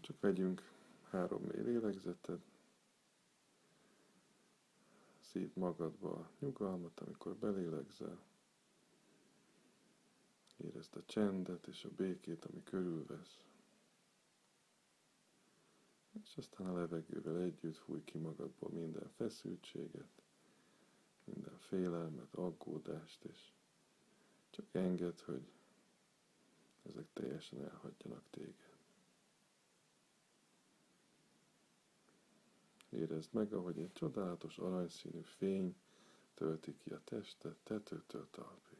Csak vegyünk három mély lélegzetet. Szív magadba a nyugalmat, amikor belélegzel. Érezd a csendet és a békét, ami körülvesz. És aztán a levegővel együtt fúj ki magadból minden feszültséget, minden félelmet, aggódást, és csak enged, hogy ezek teljesen elhagyjanak téged. Érezd meg, ahogy egy csodálatos aranyszínű fény tölti ki a testet tetőtől talpig.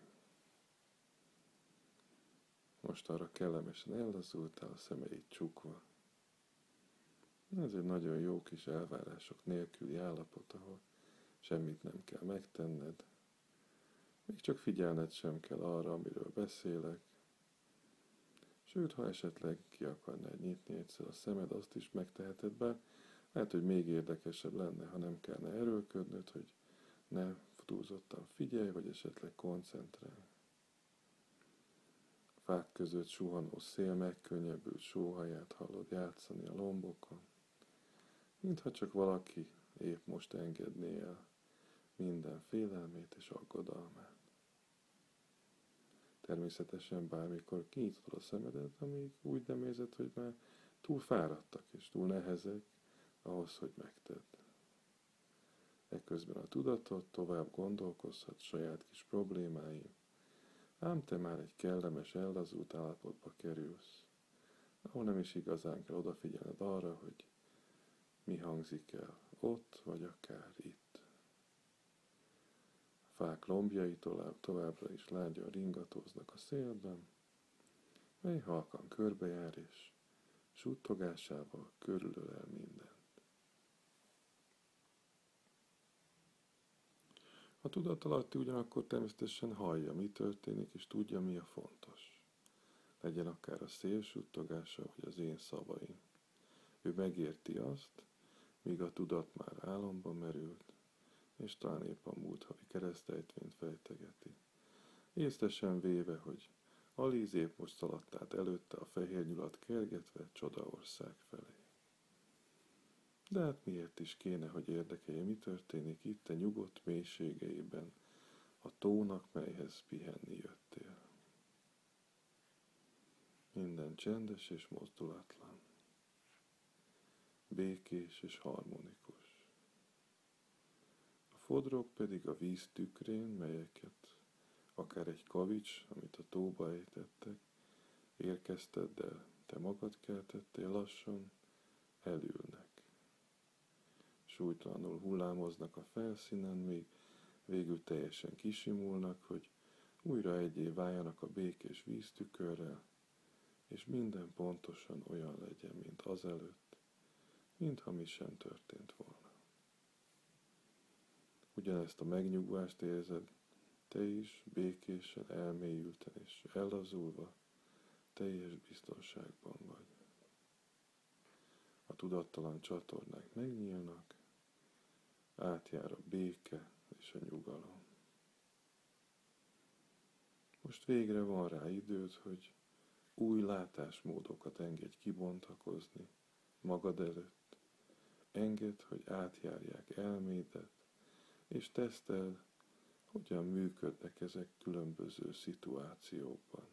Most arra kellemesen ellazultál, a szemeid csukva. Ez egy nagyon jó kis elvárások nélküli állapot, ahol semmit nem kell megtenned, még csak figyelned sem kell arra, amiről beszélek. Sőt, ha esetleg ki akarnád nyitni egyszer a szemed, azt is megteheted, bár lehet, hogy még érdekesebb lenne, ha nem kellene erőlködnöd, hogy ne túlzottan figyelj, vagy esetleg koncentrálj. Fák között suhanó szél megkönnyebbült sóhaját hallod játszani a lombokon, mintha csak valaki épp most engedné el minden félelmét és aggodalmát. Természetesen bármikor kinyitod a szemedet, amíg úgy nem érzed, hogy már túl fáradtak és túl nehezek ahhoz, hogy megtedd. Ekközben a tudatot tovább gondolkozhat saját kis problémáim, ám te már egy kellemes, ellazult állapotba kerülsz, ahol nem is igazán kell odafigyelned arra, hogy mi hangzik el ott, vagy akár itt. A fák lombjai tovább, továbbra is lágyan ringatóznak a szélben, mely halkan körbejár és suttogásával körülölel minden. A tudatalatti ugyanakkor természetesen hallja, mi történik, és tudja, mi a fontos. Legyen akár a szél suttogása, vagy az én szavaim. Ő megérti azt, míg a tudat már álomba merült, és talán épp a múlt havi keresztejtvényt fejtegeti. Észtesen véve, hogy Alíz épp most szaladt át előtte a fehér nyulat kergetve Csodaország felé. De hát miért is kéne, hogy érdekelje, mi történik itt a nyugodt mélységeiben, a tónak, melyhez pihenni jöttél. Minden csendes és mozdulatlan békés és harmonikus. A fodrok pedig a víz tükrén, melyeket akár egy kavics, amit a tóba ejtettek, érkezted, de te magad keltettél lassan, elülnek. Súlytalanul hullámoznak a felszínen, még végül teljesen kisimulnak, hogy újra egyé váljanak a békés víztükörrel, és minden pontosan olyan legyen, mint azelőtt, mintha mi sem történt volna. Ugyanezt a megnyugvást érzed, te is békésen, elmélyülten és ellazulva, teljes biztonságban vagy. A tudattalan csatornák megnyílnak, átjár a béke és a nyugalom. Most végre van rá időd, hogy új látásmódokat engedj kibontakozni magad előtt, Engedd, hogy átjárják elmédet, és tesztel, hogyan működnek ezek különböző szituációkban.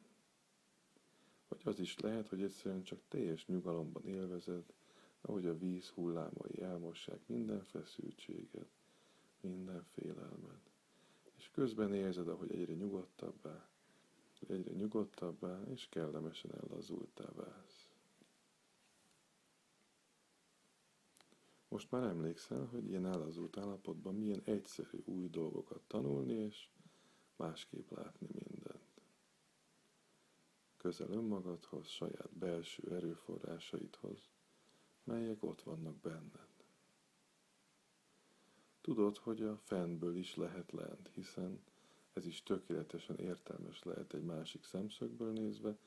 Vagy az is lehet, hogy egyszerűen csak teljes nyugalomban élvezed, ahogy a víz hullámai elmossák minden feszültséget, minden félelmed. És közben érzed, ahogy egyre nyugodtabbá, egyre nyugodtabbá és kellemesen ellazultá válsz. Most már emlékszel, hogy ilyen elazult állapotban milyen egyszerű új dolgokat tanulni, és másképp látni mindent. Közel önmagadhoz, saját belső erőforrásaidhoz, melyek ott vannak benned. Tudod, hogy a fennből is lehet lent, hiszen ez is tökéletesen értelmes lehet egy másik szemszögből nézve,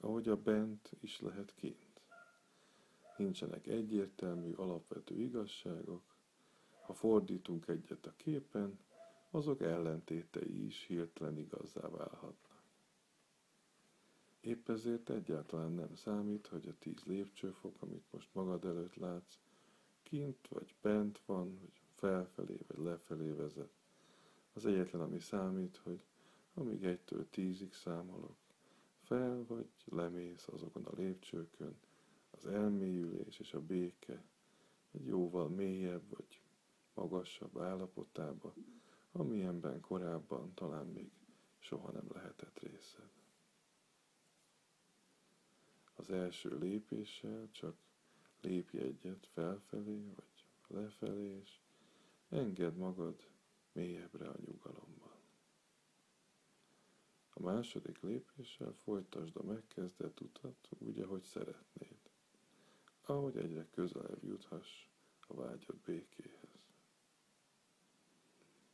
ahogy a bent is lehet kint nincsenek egyértelmű, alapvető igazságok. Ha fordítunk egyet a képen, azok ellentétei is hirtelen igazzá válhatnak. Épp ezért egyáltalán nem számít, hogy a tíz lépcsőfok, amit most magad előtt látsz, kint vagy bent van, vagy felfelé vagy lefelé vezet. Az egyetlen, ami számít, hogy amíg egytől tízig számolok, fel vagy lemész azokon a lépcsőkön, az elmélyülés és a béke egy jóval mélyebb vagy magasabb állapotába, amilyenben korábban talán még soha nem lehetett részed. Az első lépéssel csak lépj egyet felfelé vagy lefelé, és engedd magad mélyebbre a nyugalomban. A második lépéssel folytasd a megkezdett utat úgy, ahogy szeretnéd, ahogy egyre közelebb juthass a vágyott békéhez.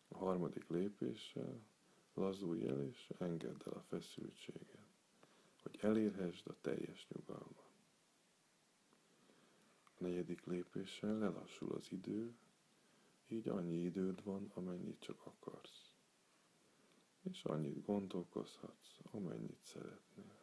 A harmadik lépéssel lazulj el és engedd el a feszültséget, hogy elérhessd a teljes nyugalmat. A negyedik lépéssel lelassul az idő, így annyi időd van, amennyit csak akarsz. És annyit gondolkozhatsz, amennyit szeretnél.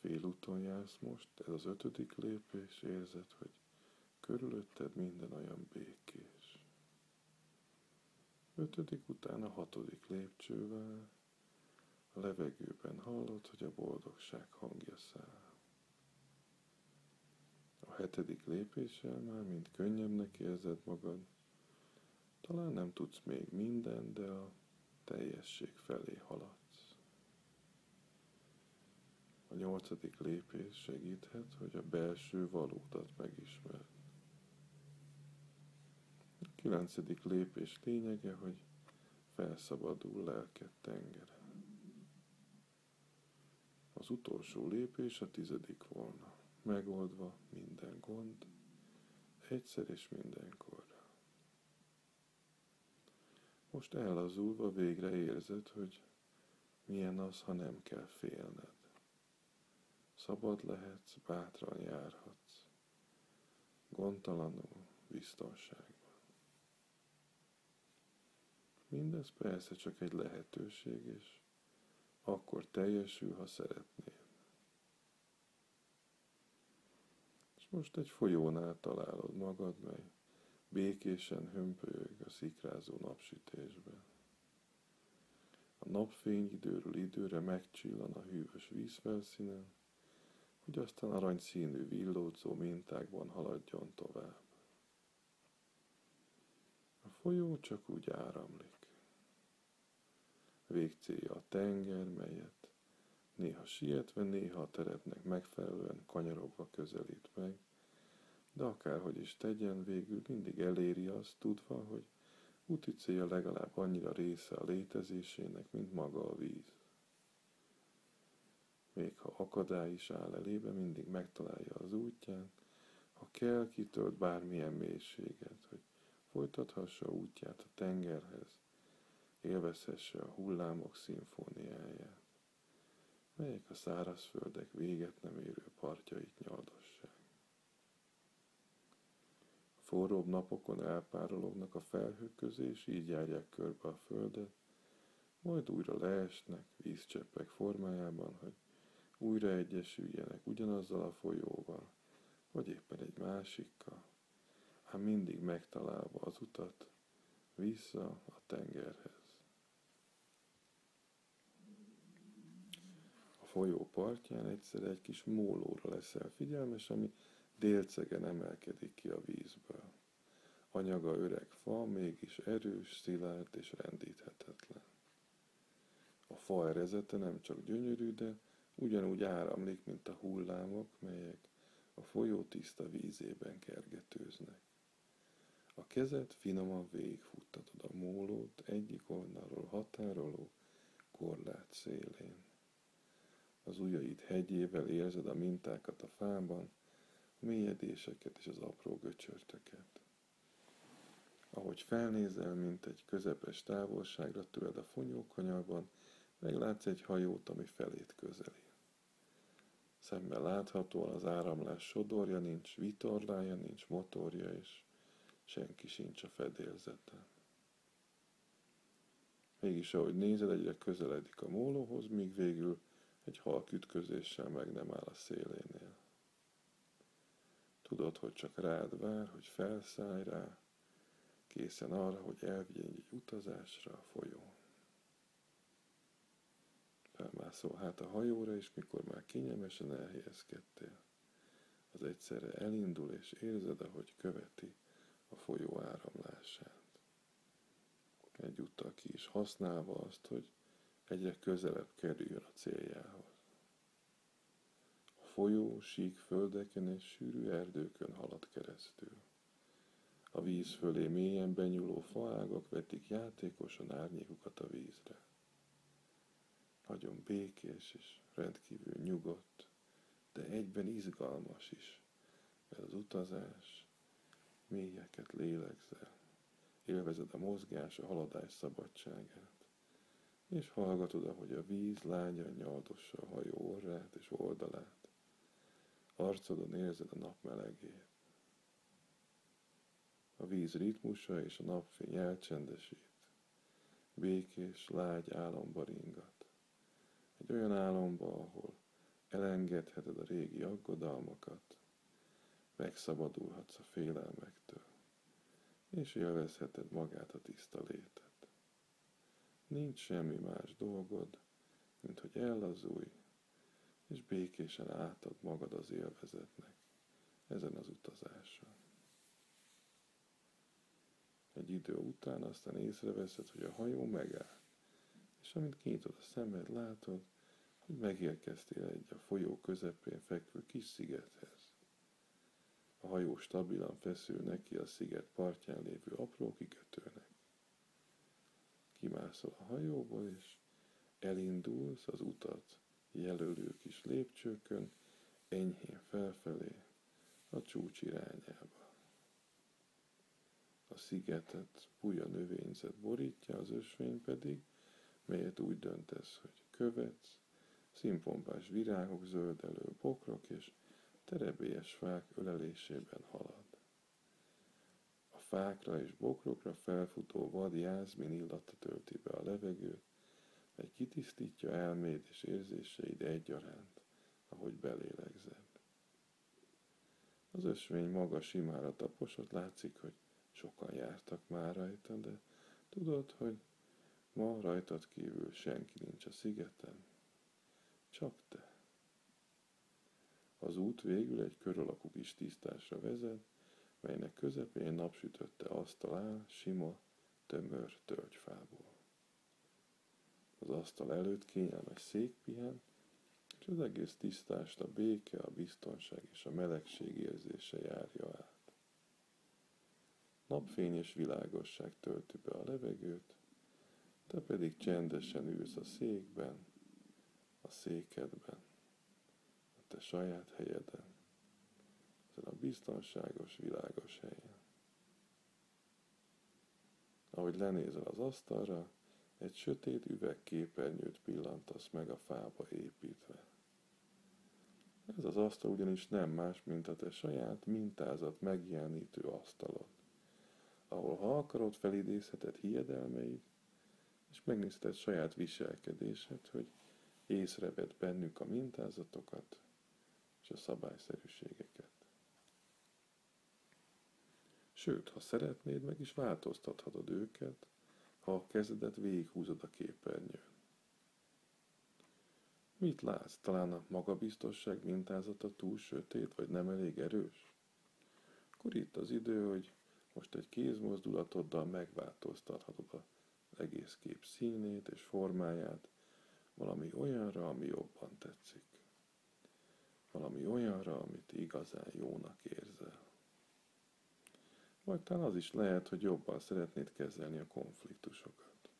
Félúton jársz most, ez az ötödik lépés, érzed, hogy körülötted minden olyan békés. Ötödik után a hatodik lépcsővel a levegőben hallod, hogy a boldogság hangja száll. A hetedik lépéssel már mind könnyebbnek érzed magad. Talán nem tudsz még minden, de a teljesség felé haladsz. A nyolcadik lépés segíthet, hogy a belső valódat megismerd. Kilencedik lépés lényege, hogy felszabadul lelked tengere. Az utolsó lépés a tizedik volna, megoldva minden gond, egyszer és mindenkorra. Most ellazulva végre érzed, hogy milyen az, ha nem kell félned. Szabad lehetsz, bátran járhatsz, gondtalanul, biztonságban. Mindez persze csak egy lehetőség, és akkor teljesül, ha szeretnél. És most egy folyónál találod magad, mely békésen hömpölyög a szikrázó napsütésben. A napfény időről időre megcsillan a hűvös vízfelszínen, hogy aztán aranyszínű villódzó mintákban haladjon tovább. A folyó csak úgy áramlik. Végcélja a tenger, melyet néha sietve, néha a terepnek megfelelően kanyarogva közelít meg, de akárhogy is tegyen, végül mindig eléri azt, tudva, hogy úti célja legalább annyira része a létezésének, mint maga a víz. Még ha akadály is áll elébe, mindig megtalálja az útját, ha kell, kitölt bármilyen mélységet, hogy folytathassa útját a tengerhez, élvezhesse a hullámok szimfóniáját, melyek a szárazföldek véget nem érő partjait nyaldossák. A forróbb napokon elpárolognak a felhők közé, és így járják körbe a földet, majd újra leesnek vízcseppek formájában, hogy újra egyesüljenek ugyanazzal a folyóval, vagy éppen egy másikkal, ám mindig megtalálva az utat vissza a tengerhez. Folyó partján egyszer egy kis mólóra leszel figyelmes, ami délcegen emelkedik ki a vízből. Anyaga öreg fa, mégis erős, szilárd és rendíthetetlen. A fa erezete nem csak gyönyörű, de ugyanúgy áramlik, mint a hullámok, melyek a folyó tiszta vízében kergetőznek. A kezed finoman végigfuttatod a mólót egyik oldalról határoló korlát szélén az ujjaid hegyével érzed a mintákat a fában, a mélyedéseket és az apró göcsörtöket. Ahogy felnézel, mint egy közepes távolságra tőled a fonyókanyarban, meglátsz egy hajót, ami felét közeli. Szemmel láthatóan az áramlás sodorja nincs, vitorlája nincs, motorja is. senki sincs a fedélzeten. Mégis ahogy nézed, egyre közeledik a mólóhoz, míg végül egy halk ütközéssel meg nem áll a szélénél. Tudod, hogy csak rád vár, hogy felszállj rá, készen arra, hogy elvigyen egy utazásra a folyón. Felmászol hát a hajóra, és mikor már kényelmesen elhelyezkedtél, az egyszerre elindul, és érzed, ahogy követi a folyó áramlását. Egyúttal ki is használva azt, hogy egyre közelebb kerüljön a céljához. A folyó sík földeken és sűrű erdőkön halad keresztül. A víz fölé mélyen benyúló faágak vetik játékosan árnyékukat a vízre. Nagyon békés és rendkívül nyugodt, de egyben izgalmas is, mert az utazás mélyeket lélegzel, élvezed a mozgás, a haladás szabadságát, és hallgatod, ahogy a víz lányan nyaldossa a hajó orrát és oldalát, arcodon érzed a nap melegét. A víz ritmusa és a napfény elcsendesít, békés, lágy álomba ringat. Egy olyan álomba, ahol elengedheted a régi aggodalmakat, megszabadulhatsz a félelmektől, és élvezheted magát a tiszta létet. Nincs semmi más dolgod, mint hogy ellazulj, és békésen átad magad az élvezetnek ezen az utazáson. Egy idő után aztán észreveszed, hogy a hajó megáll, és amint kinyitod a szemed, látod, hogy megérkeztél egy a folyó közepén fekvő kis szigethez. A hajó stabilan feszül neki a sziget partján lévő apró kikötőnek. Kimászol a hajóból, és elindulsz az utat jelölő kis lépcsőkön, enyhén felfelé, a csúcs irányába. A szigetet puja növényzet borítja, az ösvény pedig, melyet úgy döntesz, hogy követsz, színpompás virágok, zöldelő bokrok és terebélyes fák ölelésében halad. Fákra és bokrokra felfutó vad jászmin illata tölti be a levegőt, mely kitisztítja elméd és érzéseid egyaránt, ahogy belélegzed. Az ösvény maga simára taposott, látszik, hogy sokan jártak már rajta, de tudod, hogy ma rajtad kívül senki nincs a szigeten, csak te. Az út végül egy kör alakú kis tisztásra vezet, melynek közepén napsütötte asztal sima, tömör tölgyfából. Az asztal előtt kényelmes szék pihen, és az egész tisztást a béke, a biztonság és a melegség érzése járja át. Napfény és világosság tölti be a levegőt, te pedig csendesen ülsz a székben, a székedben, a te saját helyeden, ezen a biztonságos, világos helyen. Ahogy lenézel az asztalra, egy sötét üvegképernyőt pillantasz meg a fába építve. Ez az asztal ugyanis nem más, mint a te saját mintázat megjelenítő asztalod, ahol ha akarod felidézheted hiedelmeid, és megnézheted saját viselkedésed, hogy észreved bennük a mintázatokat és a szabályszerűségeket. Sőt, ha szeretnéd, meg is változtathatod őket, ha a kezedet végighúzod a képernyőn. Mit látsz? Talán a magabiztosság mintázata túl sötét, vagy nem elég erős? Akkor itt az idő, hogy most egy kézmozdulatoddal megváltoztathatod az egész kép színét és formáját, valami olyanra, ami jobban tetszik. Valami olyanra, amit igazán jónak érzel. Vagy talán az is lehet, hogy jobban szeretnéd kezelni a konfliktusokat.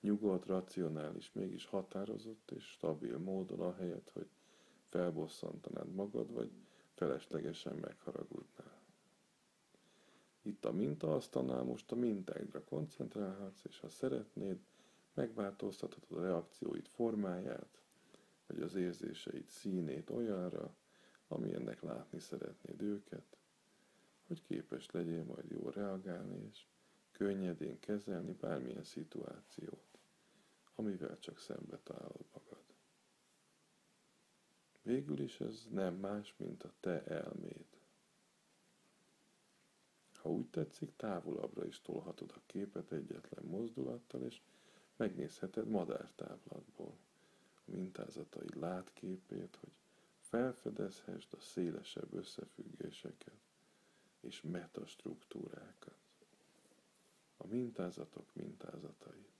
Nyugodt, racionális, mégis határozott és stabil módon, ahelyett, hogy felbosszantanád magad, vagy feleslegesen megharagudnál. Itt a mintaasztalnál most a mintáidra koncentrálhatsz, és ha szeretnéd, megváltoztathatod a reakcióid formáját, vagy az érzéseid színét olyanra, ami ennek látni szeretnéd őket, hogy képes legyél majd jól reagálni, és könnyedén kezelni bármilyen szituációt, amivel csak szembe találod magad. Végül is ez nem más, mint a te elméd. Ha úgy tetszik, távolabbra is tolhatod a képet egyetlen mozdulattal, és megnézheted madártáblatból a mintázatai látképét, hogy felfedezhessd a szélesebb összefüggéseket és metastruktúrákat, a mintázatok mintázatait.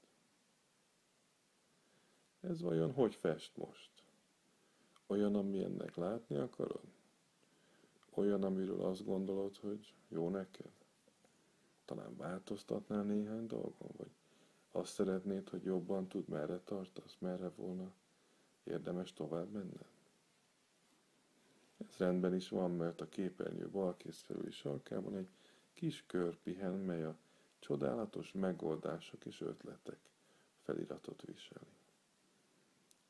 Ez vajon hogy fest most? Olyan, amilyennek látni akarod? Olyan, amiről azt gondolod, hogy jó neked? Talán változtatnál néhány dolgon, vagy azt szeretnéd, hogy jobban tud, merre tartasz, merre volna érdemes tovább menned? Ez rendben is van, mert a képernyő balkész felüli sarkában egy kis kör pihen, mely a csodálatos megoldások és ötletek feliratot viseli.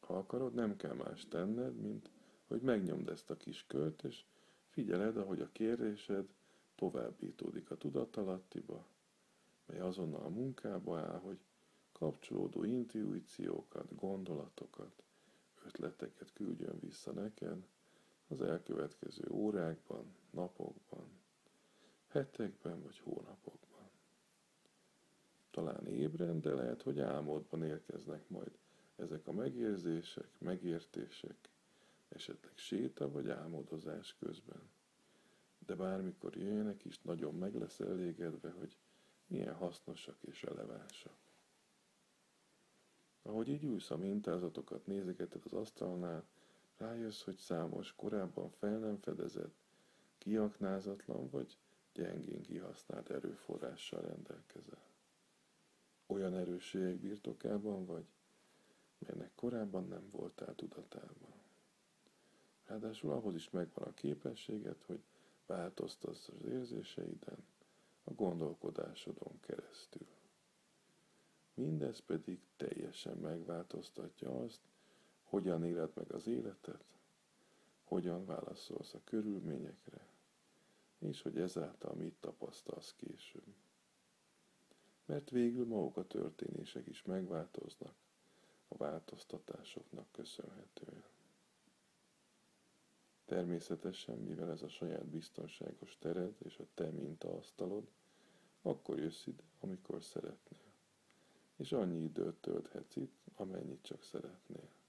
Ha akarod, nem kell más tenned, mint hogy megnyomd ezt a kis kört, és figyeled, ahogy a kérésed továbbítódik a tudatalattiba, mely azonnal a munkába áll, hogy kapcsolódó intuíciókat, gondolatokat, ötleteket küldjön vissza neked az elkövetkező órákban, napokban, hetekben vagy hónapokban. Talán ébren, de lehet, hogy álmodban érkeznek majd ezek a megérzések, megértések, esetleg séta vagy álmodozás közben. De bármikor jöjjenek is, nagyon meg lesz elégedve, hogy milyen hasznosak és relevánsak. Ahogy így ülsz a mintázatokat nézegeted az asztalnál, rájössz, hogy számos korábban fel nem fedezett, kiaknázatlan vagy gyengén kihasznált erőforrással rendelkezel. Olyan erősségek birtokában vagy, melynek korábban nem voltál tudatában. Ráadásul ahhoz is megvan a képességed, hogy változtasd az érzéseiden, a gondolkodásodon keresztül. Mindez pedig teljesen megváltoztatja azt, hogyan éled meg az életet, hogyan válaszolsz a körülményekre, és hogy ezáltal mit tapasztalsz később. Mert végül maguk a történések is megváltoznak a változtatásoknak köszönhetően. Természetesen, mivel ez a saját biztonságos tered és a te mintaasztalod, akkor jössz ide, amikor szeretnél. És annyi időt tölthetsz itt, amennyit csak szeretnél.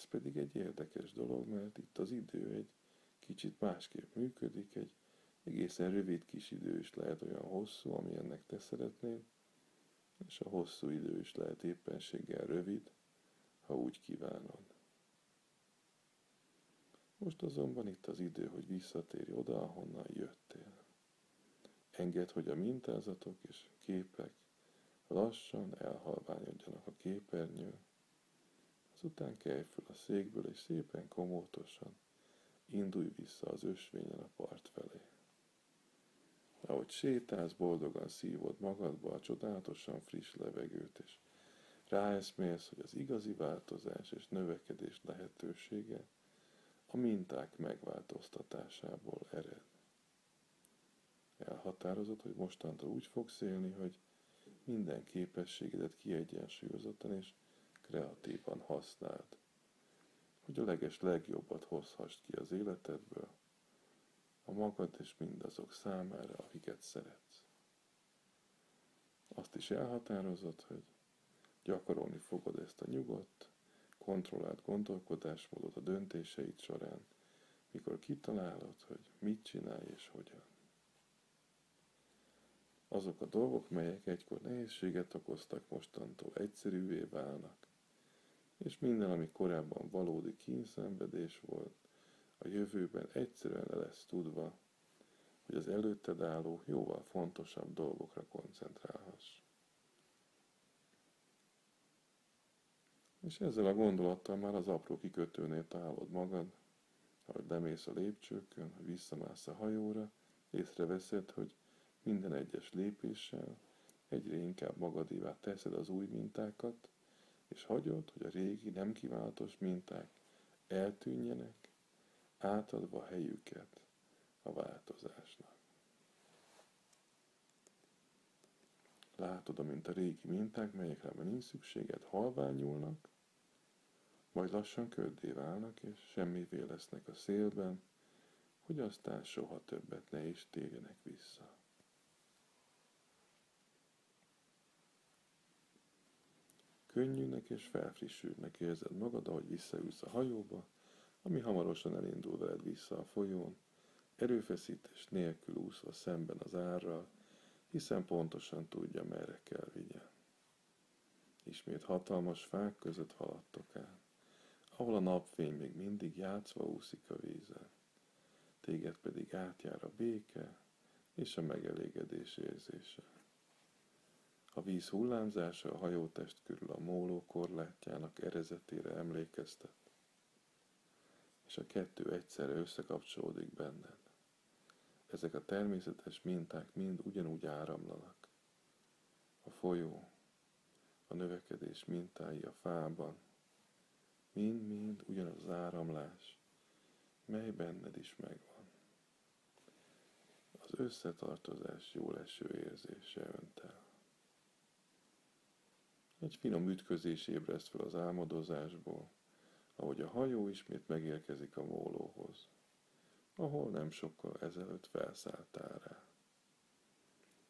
Ez pedig egy érdekes dolog, mert itt az idő egy kicsit másképp működik, egy egészen rövid kis idő is lehet olyan hosszú, amilyennek te szeretnél, és a hosszú idő is lehet éppenséggel rövid, ha úgy kívánod. Most azonban itt az idő, hogy visszatérj oda, ahonnan jöttél. Engedd, hogy a mintázatok és képek lassan elhalványodjanak a képernyőn, azután kelj fel a székből, és szépen komótosan indulj vissza az ösvényen a part felé. Ahogy sétálsz, boldogan szívod magadba a csodálatosan friss levegőt, és ráeszmélsz, hogy az igazi változás és növekedés lehetősége a minták megváltoztatásából ered. Elhatározod, hogy mostantól úgy fogsz élni, hogy minden képességedet kiegyensúlyozottan és kreatívan használd, hogy a leges legjobbat hozhassd ki az életedből, a magad és mindazok számára, akiket szeretsz. Azt is elhatározod, hogy gyakorolni fogod ezt a nyugodt, kontrollált gondolkodásmódot a döntéseid során, mikor kitalálod, hogy mit csinálj és hogyan. Azok a dolgok, melyek egykor nehézséget okoztak, mostantól egyszerűvé válnak, és minden, ami korábban valódi kínszenvedés volt, a jövőben egyszerűen le lesz tudva, hogy az előtted álló, jóval fontosabb dolgokra koncentrálhass. És ezzel a gondolattal már az apró kikötőnél találod magad, ahogy lemész a lépcsőkön, visszamász a hajóra, észreveszed, hogy minden egyes lépéssel egyre inkább magadévá teszed az új mintákat, és hagyod, hogy a régi, nem kívánatos minták eltűnjenek, átadva helyüket a változásnak. Látod, amint a régi minták, melyekre már nincs szükséged, halványulnak, majd lassan köddé válnak, és semmivé lesznek a szélben, hogy aztán soha többet ne is térjenek vissza. Könnyűnek és felfrissültnek érzed magad, ahogy visszaülsz a hajóba, ami hamarosan elindul veled vissza a folyón, erőfeszítés nélkül úszva szemben az árral, hiszen pontosan tudja, merre kell vigyen. Ismét hatalmas fák között haladtok el, ahol a napfény még mindig játszva úszik a vízen. Téged pedig átjár a béke és a megelégedés érzése. A víz hullámzása a hajótest körül a móló korlátjának erezetére emlékeztet, és a kettő egyszerre összekapcsolódik benned. Ezek a természetes minták mind ugyanúgy áramlanak. A folyó, a növekedés mintái a fában, mind-mind ugyanaz az áramlás, mely benned is megvan. Az összetartozás jó leső érzése önt el. Egy finom ütközés ébreszt fel az álmodozásból, ahogy a hajó ismét megérkezik a mólóhoz, ahol nem sokkal ezelőtt felszálltál rá.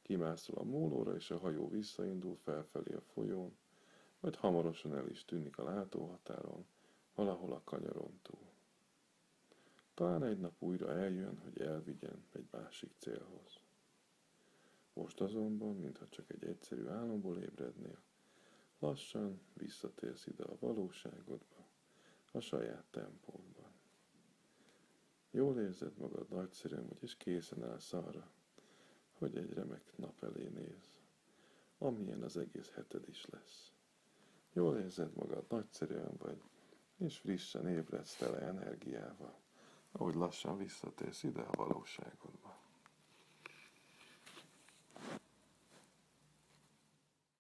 Kimászol a mólóra, és a hajó visszaindul felfelé a folyón, majd hamarosan el is tűnik a látóhatáron, valahol a kanyaron túl. Talán egy nap újra eljön, hogy elvigyen egy másik célhoz. Most azonban, mintha csak egy egyszerű álomból ébrednél, Lassan visszatérsz ide a valóságodba, a saját tempódban. Jól érzed magad nagyszerűen, és készen állsz arra, hogy egy remek nap elé néz, amilyen az egész heted is lesz. Jól érzed magad, nagyszerűen vagy, és frissen ébredsz tele energiával, ahogy lassan visszatérsz ide a valóságodba.